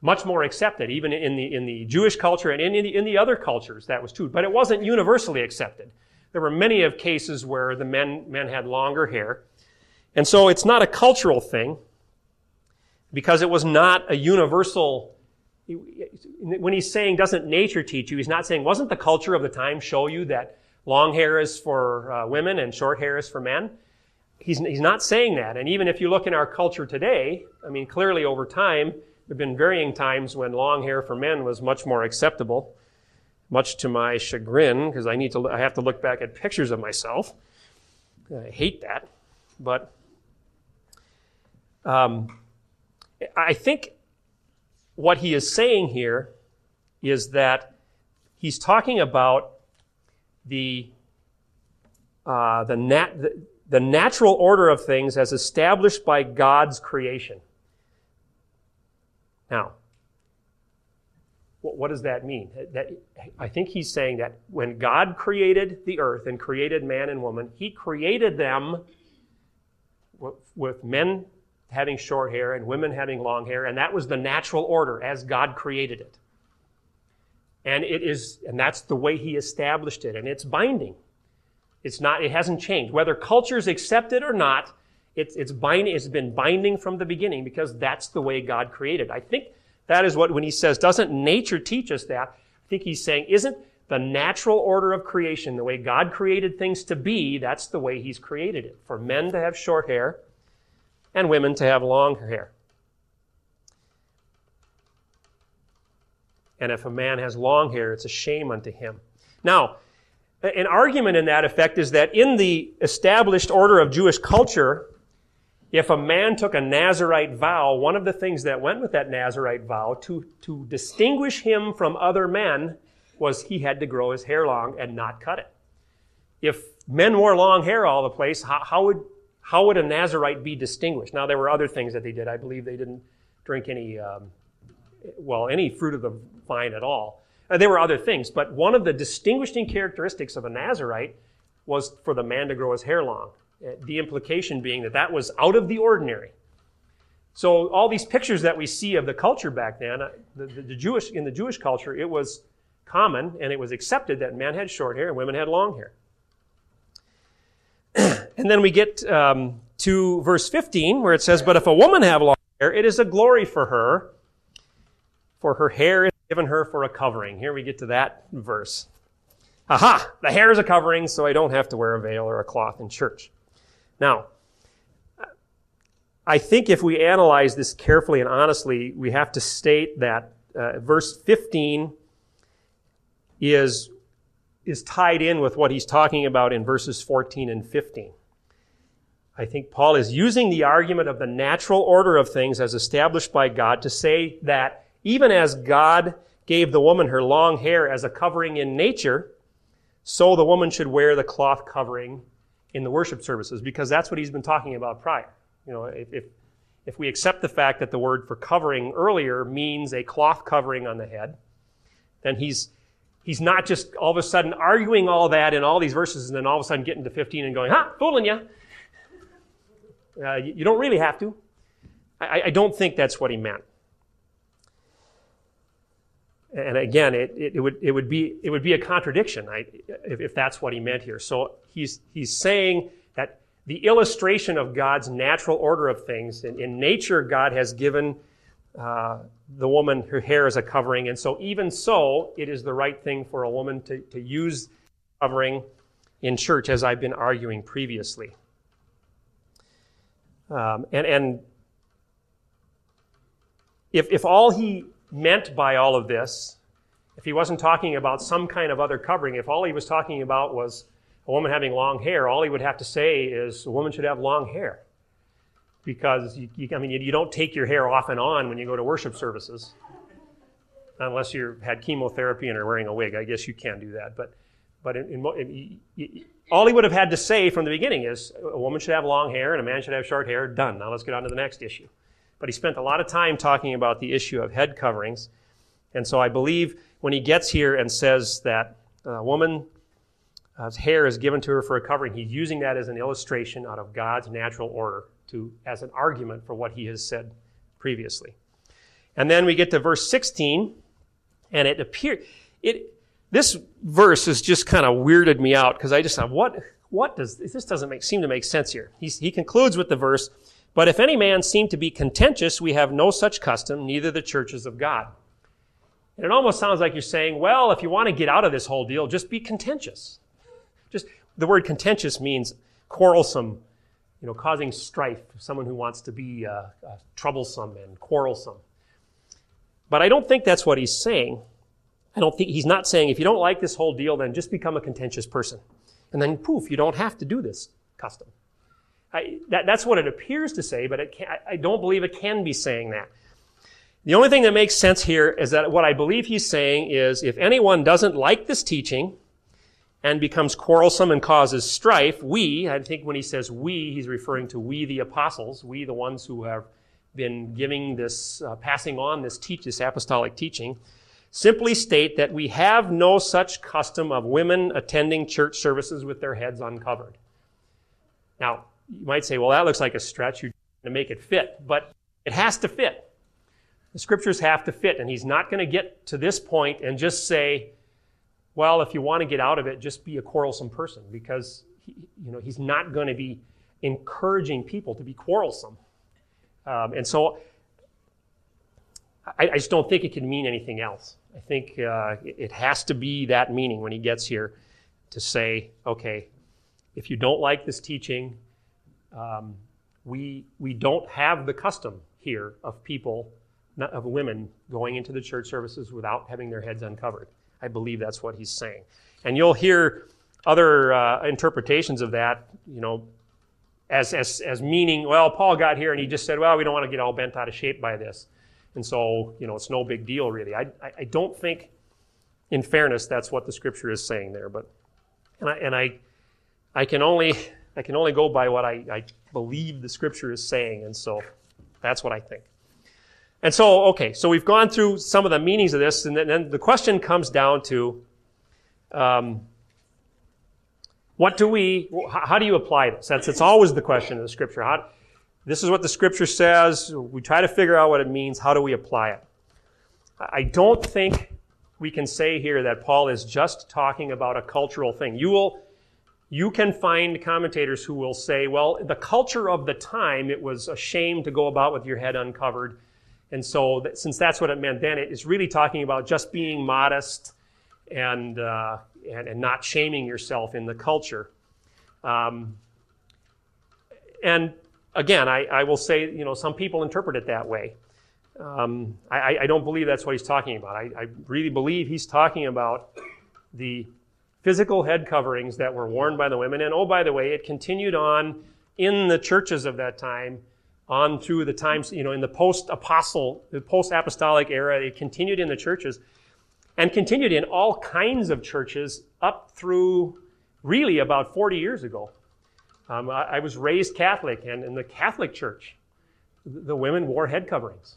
much more accepted, even in the, in the Jewish culture and in, in, the, in the other cultures, that was true. But it wasn't universally accepted. There were many of cases where the men, men had longer hair. And so it's not a cultural thing because it was not a universal. When he's saying, doesn't nature teach you? He's not saying, wasn't the culture of the time show you that long hair is for uh, women and short hair is for men? He's, he's not saying that. And even if you look in our culture today, I mean, clearly over time, there have been varying times when long hair for men was much more acceptable, much to my chagrin, because I need to, I have to look back at pictures of myself. I hate that. But um, I think what he is saying here is that he's talking about the, uh, the, nat- the, the natural order of things as established by God's creation. Now, What does that mean? That, I think he's saying that when God created the earth and created man and woman, he created them with men having short hair and women having long hair, and that was the natural order as God created it. And it is, and that's the way he established it, and it's binding. It's not, it hasn't changed. Whether cultures accept it or not, it's, it's it's been binding from the beginning because that's the way God created. I think that is what, when he says, doesn't nature teach us that? I think he's saying, isn't the natural order of creation, the way God created things to be, that's the way he's created it. For men to have short hair and women to have long hair. And if a man has long hair, it's a shame unto him. Now, an argument in that effect is that in the established order of Jewish culture, if a man took a Nazarite vow, one of the things that went with that Nazarite vow to, to distinguish him from other men was he had to grow his hair long and not cut it. If men wore long hair all the place, how, how would, how would a Nazarite be distinguished? Now, there were other things that they did. I believe they didn't drink any, um, well, any fruit of the vine at all. Uh, there were other things, but one of the distinguishing characteristics of a Nazarite was for the man to grow his hair long. Uh, the implication being that that was out of the ordinary. So all these pictures that we see of the culture back then, uh, the, the, the, Jewish in the Jewish culture, it was common and it was accepted that men had short hair and women had long hair. [clears throat] and then we get um, to verse 15 where it says, "But if a woman have long hair, it is a glory for her, for her hair is given her for a covering." Here we get to that verse. Aha! The hair is a covering, so I don't have to wear a veil or a cloth in church. Now, I think if we analyze this carefully and honestly, we have to state that uh, verse 15 is, is tied in with what he's talking about in verses 14 and 15. I think Paul is using the argument of the natural order of things as established by God to say that even as God gave the woman her long hair as a covering in nature, so the woman should wear the cloth covering in the worship services because that's what he's been talking about prior. You know, if, if, we accept the fact that the word for covering earlier means a cloth covering on the head, then he's, he's not just all of a sudden arguing all that in all these verses and then all of a sudden getting to 15 and going, ha, fooling you. Uh, you, you don't really have to. I, I don't think that's what he meant and again, it, it, would, it, would be, it would be a contradiction I, if, if that's what he meant here. So he's, he's saying that the illustration of God's natural order of things, in, in nature, God has given uh, the woman her hair as a covering, and so even so, it is the right thing for a woman to, to use covering in church, as I've been arguing previously. Um, and and if, if all he meant by all of this, if he wasn't talking about some kind of other covering, if all he was talking about was a woman having long hair, all he would have to say is a woman should have long hair. Because, you, you, I mean, you, you don't take your hair off and on when you go to worship services. Unless you've had chemotherapy and are wearing a wig. I guess you can do that. But, but in, in, in, all he would have had to say from the beginning is a woman should have long hair and a man should have short hair. Done. Now let's get on to the next issue but he spent a lot of time talking about the issue of head coverings. And so I believe when he gets here and says that uh, a woman's uh, hair is given to her for a covering, he's using that as an illustration out of God's natural order to, as an argument for what he has said previously. And then we get to verse 16, and it appears, it, this verse has just kind of weirded me out because I just thought, what, what does, this doesn't make, seem to make sense here. He's, he concludes with the verse, but if any man seem to be contentious, we have no such custom, neither the churches of God. And it almost sounds like you're saying, well, if you want to get out of this whole deal, just be contentious. Just the word contentious means quarrelsome, you know, causing strife, someone who wants to be uh, uh, troublesome and quarrelsome. But I don't think that's what he's saying. I don't think he's not saying if you don't like this whole deal, then just become a contentious person. And then poof, you don't have to do this custom. I, that, that's what it appears to say, but can, I, I don't believe it can be saying that. The only thing that makes sense here is that what I believe he's saying is if anyone doesn't like this teaching and becomes quarrelsome and causes strife, we, I think when he says we, he's referring to we the apostles, we the ones who have been giving this, uh, passing on this teach, this apostolic teaching. simply state that we have no such custom of women attending church services with their heads uncovered. Now, you might say, well, that looks like a stretch. You're to make it fit, but it has to fit. The scriptures have to fit, and he's not going to get to this point and just say, well, if you want to get out of it, just be a quarrelsome person, because he, you know he's not going to be encouraging people to be quarrelsome. Um, and so I, I, just don't think it can mean anything else. I think uh, it, it has to be that meaning when he gets here to say, okay, if you don't like this teaching, um, we, we don't have the custom here of people, of women going into the church services without having their heads uncovered. I believe that's what he's saying. And you'll hear other uh, interpretations of that, you know, as, as, as meaning, well, Paul got here and he just said, well, we don't want to get all bent out of shape by this. And so, you know, it's no big deal really. I, I don't think, in fairness, that's what the scripture is saying there. But, and I, and I, I can only, I can only go by what I, I believe the scripture is saying. And so that's what I think. And so, okay, so we've gone through some of the meanings of this, and then, the question comes down to, um, what do we, how do you apply this? That's, it's always the question of the scripture. How, this is what the scripture says. We try to figure out what it means. How do we apply it? I don't think we can say here that Paul is just talking about a cultural thing. You will, you can find commentators who will say, well, the culture of the time, it was a shame to go about with your head uncovered. And so, that, since that's what it meant then, it is really talking about just being modest and, uh, and, and, not shaming yourself in the culture. Um, and again, I, I, will say, you know, some people interpret it that way. Um, I, I, don't believe that's what he's talking about. I, I, really believe he's talking about the physical head coverings that were worn by the women. And oh, by the way, it continued on in the churches of that time, on through the times, you know, in the post apostle, the post apostolic era. It continued in the churches and continued in all kinds of churches up through really about 40 years ago. Um, I, I, was raised Catholic, and in the Catholic Church, the women wore head coverings.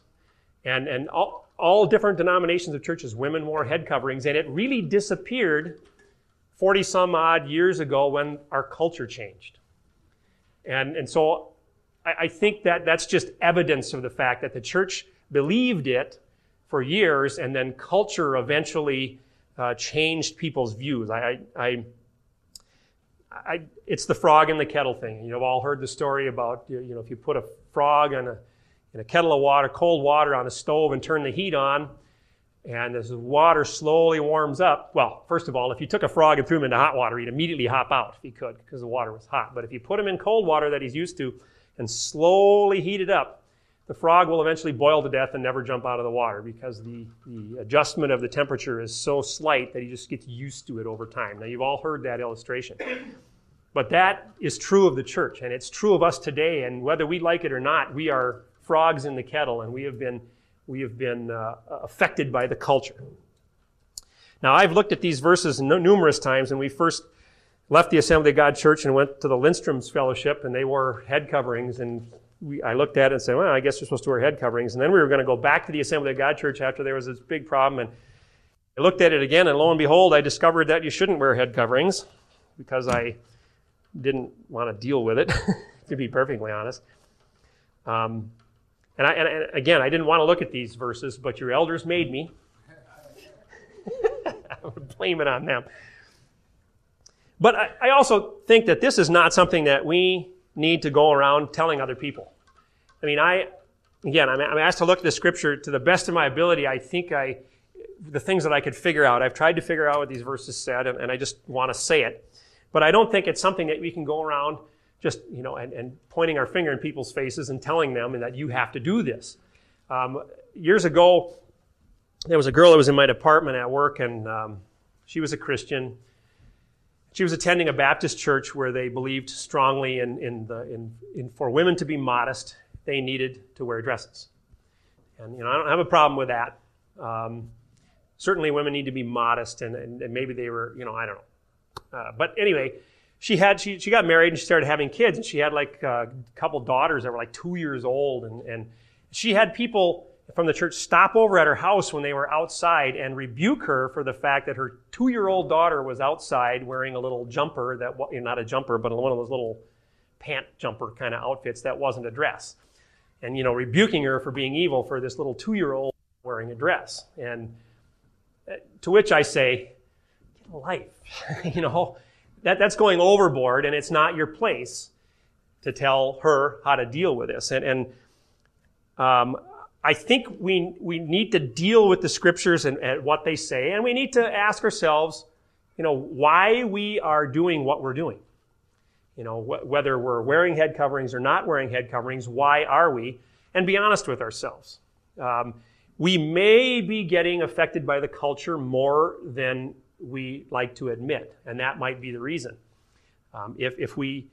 And, and all, all different denominations of churches, women wore head coverings, and it really disappeared 40 some odd years ago when our culture changed. And, and so I, I think that that's just evidence of the fact that the church believed it for years, and then culture eventually uh, changed people's views. I, I, I, it's the frog in the kettle thing. You've all heard the story about you know if you put a frog in a, in a kettle of water, cold water on a stove, and turn the heat on, and as the water slowly warms up. Well, first of all, if you took a frog and threw him into hot water, he'd immediately hop out if he could because the water was hot. But if you put him in cold water that he's used to and slowly heat it up, the frog will eventually boil to death and never jump out of the water because the, the adjustment of the temperature is so slight that he just gets used to it over time. Now, you've all heard that illustration. But that is true of the church, and it's true of us today. And whether we like it or not, we are frogs in the kettle, and we have been, we have been uh, affected by the culture. Now, I've looked at these verses numerous times, and we first left the Assembly of God Church and went to the Lindstrom's Fellowship, and they wore head coverings, and we, I looked at it and said, well, I guess you're supposed to wear head coverings. And then we were going to go back to the Assembly of God Church after there was this big problem. And I looked at it again, and lo and behold, I discovered that you shouldn't wear head coverings because I didn't want to deal with it, [laughs] to be perfectly honest. Um, and, I, and, again, I didn't want to look at these verses, but your elders made me. [laughs] I would blame it on them. But I, I also think that this is not something that we need to go around telling other people. I mean, I, again, I'm, I'm asked to look at the scripture to the best of my ability. I think I, the things that I could figure out, I've tried to figure out what these verses said, and, and I just want to say it. But I don't think it's something that we can go around just, you know, and, and pointing our finger in people's faces and telling them that you have to do this. Um, years ago, there was a girl that was in my department at work, and um, she was a Christian. She was attending a Baptist church where they believed strongly in, in, the, in, in for women to be modest, they needed to wear dresses. And you know, I don't have a problem with that. Um, certainly, women need to be modest, and, and, and, maybe they were, you know, I don't know. Uh, but anyway, she had she, she got married and she started having kids, and she had like a couple daughters that were like two years old, and, and she had people from the church stop over at her house when they were outside and rebuke her for the fact that her two year old daughter was outside wearing a little jumper that, not a jumper, but one of those little pant jumper kind of outfits that wasn't a dress. And, you know, rebuking her for being evil for this little two year old wearing a dress. And uh, to which I say, get a life. [laughs] you know, that, that's going overboard and it's not your place to tell her how to deal with this. And, and um, I think we, we need to deal with the scriptures and, and, what they say, and we need to ask ourselves, you know, why we are doing what we're doing. You know, wh- whether we're wearing head coverings or not wearing head coverings, why are we? And be honest with ourselves. Um, we may be getting affected by the culture more than we like to admit, and that might be the reason. Um, if, if we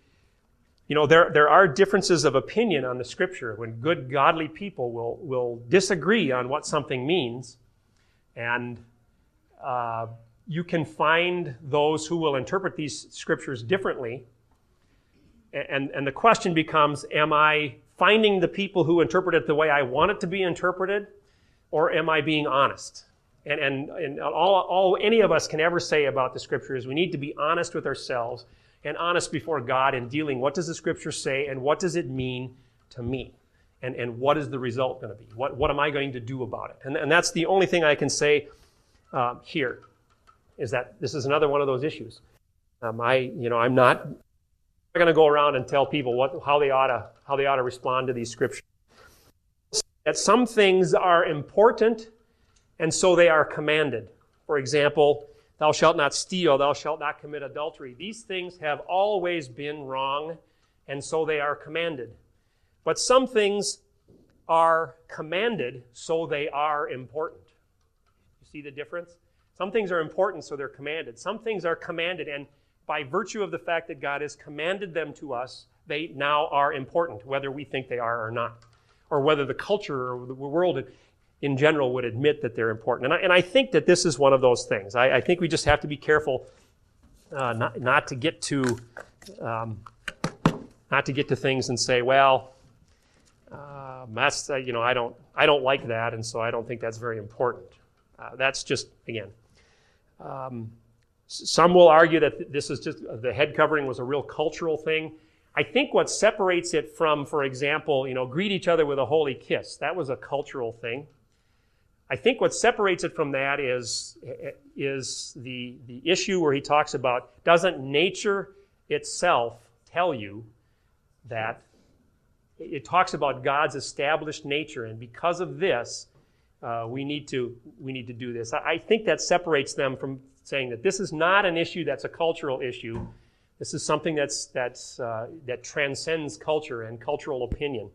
you know, there, there are differences of opinion on the scripture when good, godly people will, will disagree on what something means. And uh, you can find those who will interpret these scriptures differently. And, and the question becomes Am I finding the people who interpret it the way I want it to be interpreted, or am I being honest? And, and, and all, all any of us can ever say about the scripture is we need to be honest with ourselves and honest before God in dealing what does the scripture say and what does it mean to me? And, and what is the result going to be? What, what am I going to do about it? And, and that's the only thing I can say uh, here is that this is another one of those issues. Um, I, you know, I'm not I'm going to go around and tell people what, how, they ought to, how they ought to respond to these scriptures. That some things are important and so they are commanded. For example, Thou shalt not steal, thou shalt not commit adultery. These things have always been wrong, and so they are commanded. But some things are commanded, so they are important. You see the difference? Some things are important, so they're commanded. Some things are commanded, and by virtue of the fact that God has commanded them to us, they now are important, whether we think they are or not, or whether the culture or the world in general would admit that they're important. And I, and I think that this is one of those things. I, I think we just have to be careful uh, not, not to get to um, not to get to things and say, well, uh, that's uh, you know I don't I don't like that, and so I don't think that's very important. Uh, that's just again. Um, some will argue that this is just the head covering was a real cultural thing. I think what separates it from, for example, you know, greet each other with a holy kiss. That was a cultural thing. I think what separates it from that is, is the, the issue where he talks about doesn't nature itself tell you that it talks about God's established nature, and because of this, uh, we need to we need to do this. I, I think that separates them from saying that this is not an issue that's a cultural issue. This is something that's that's uh, that transcends culture and cultural opinion.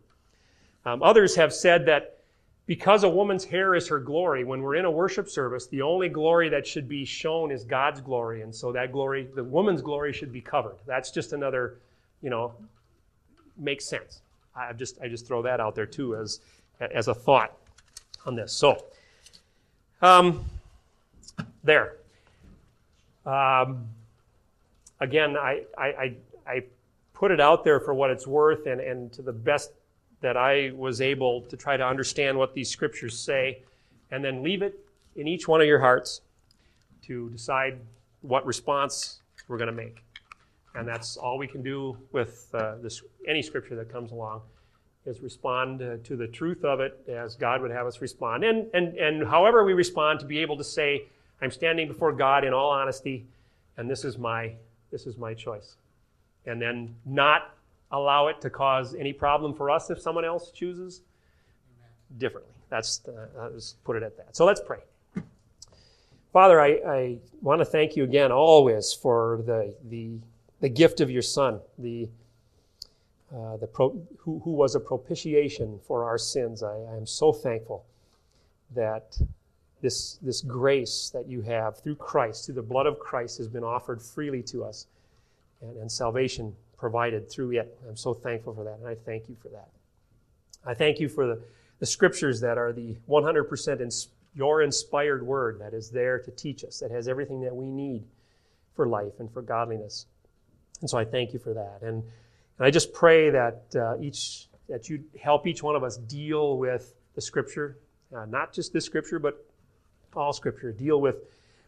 Um, others have said that because a woman's hair is her glory, when we're in a worship service, the only glory that should be shown is God's glory. And so that glory, the woman's glory should be covered. That's just another, you know, makes sense. I just, I just throw that out there too as, as a thought on this. So, um, there. Um, again, I, I, I, I put it out there for what it's worth and, and to the best that I was able to try to understand what these scriptures say and then leave it in each one of your hearts to decide what response we're going to make. And that's all we can do with uh, this, any scripture that comes along is respond uh, to the truth of it as God would have us respond. And, and, and however we respond, to be able to say, I'm standing before God in all honesty, and this is my, this is my choice. And then not allow it to cause any problem for us if someone else chooses differently. That's uh, let's put it at that. So let's pray. Father, I, I want to thank you again always for the the, the gift of your Son, the uh, the pro, who, who was a propitiation for our sins. I, I am so thankful that this, this grace that you have through Christ, through the blood of Christ, has been offered freely to us, and, and salvation provided through it. I'm so thankful for that, and I thank you for that. I thank you for the, the scriptures that are the 100% ins- your inspired word that is there to teach us, that has everything that we need for life and for godliness. And so I thank you for that. And, and I just pray that uh, each that you help each one of us deal with the scripture uh, not just this scripture, but all scripture. Deal with,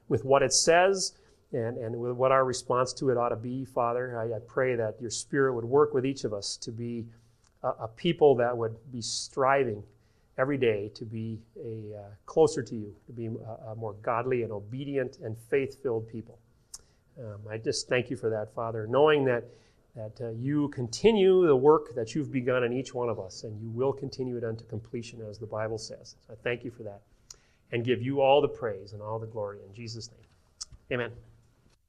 with what it says and, and what our response to it ought to be, Father. I, I pray that your Spirit would work with each of us to be a, a people that would be striving every day to be a uh, closer to you, to be a, a, more godly and obedient and faith-filled people. Um, I just thank you for that, Father, knowing that that uh, you continue the work that you've begun in each one of us, and you will continue it unto completion, as the Bible says. So I thank you for that, and give you all the praise and all the glory in Jesus' name. Amen.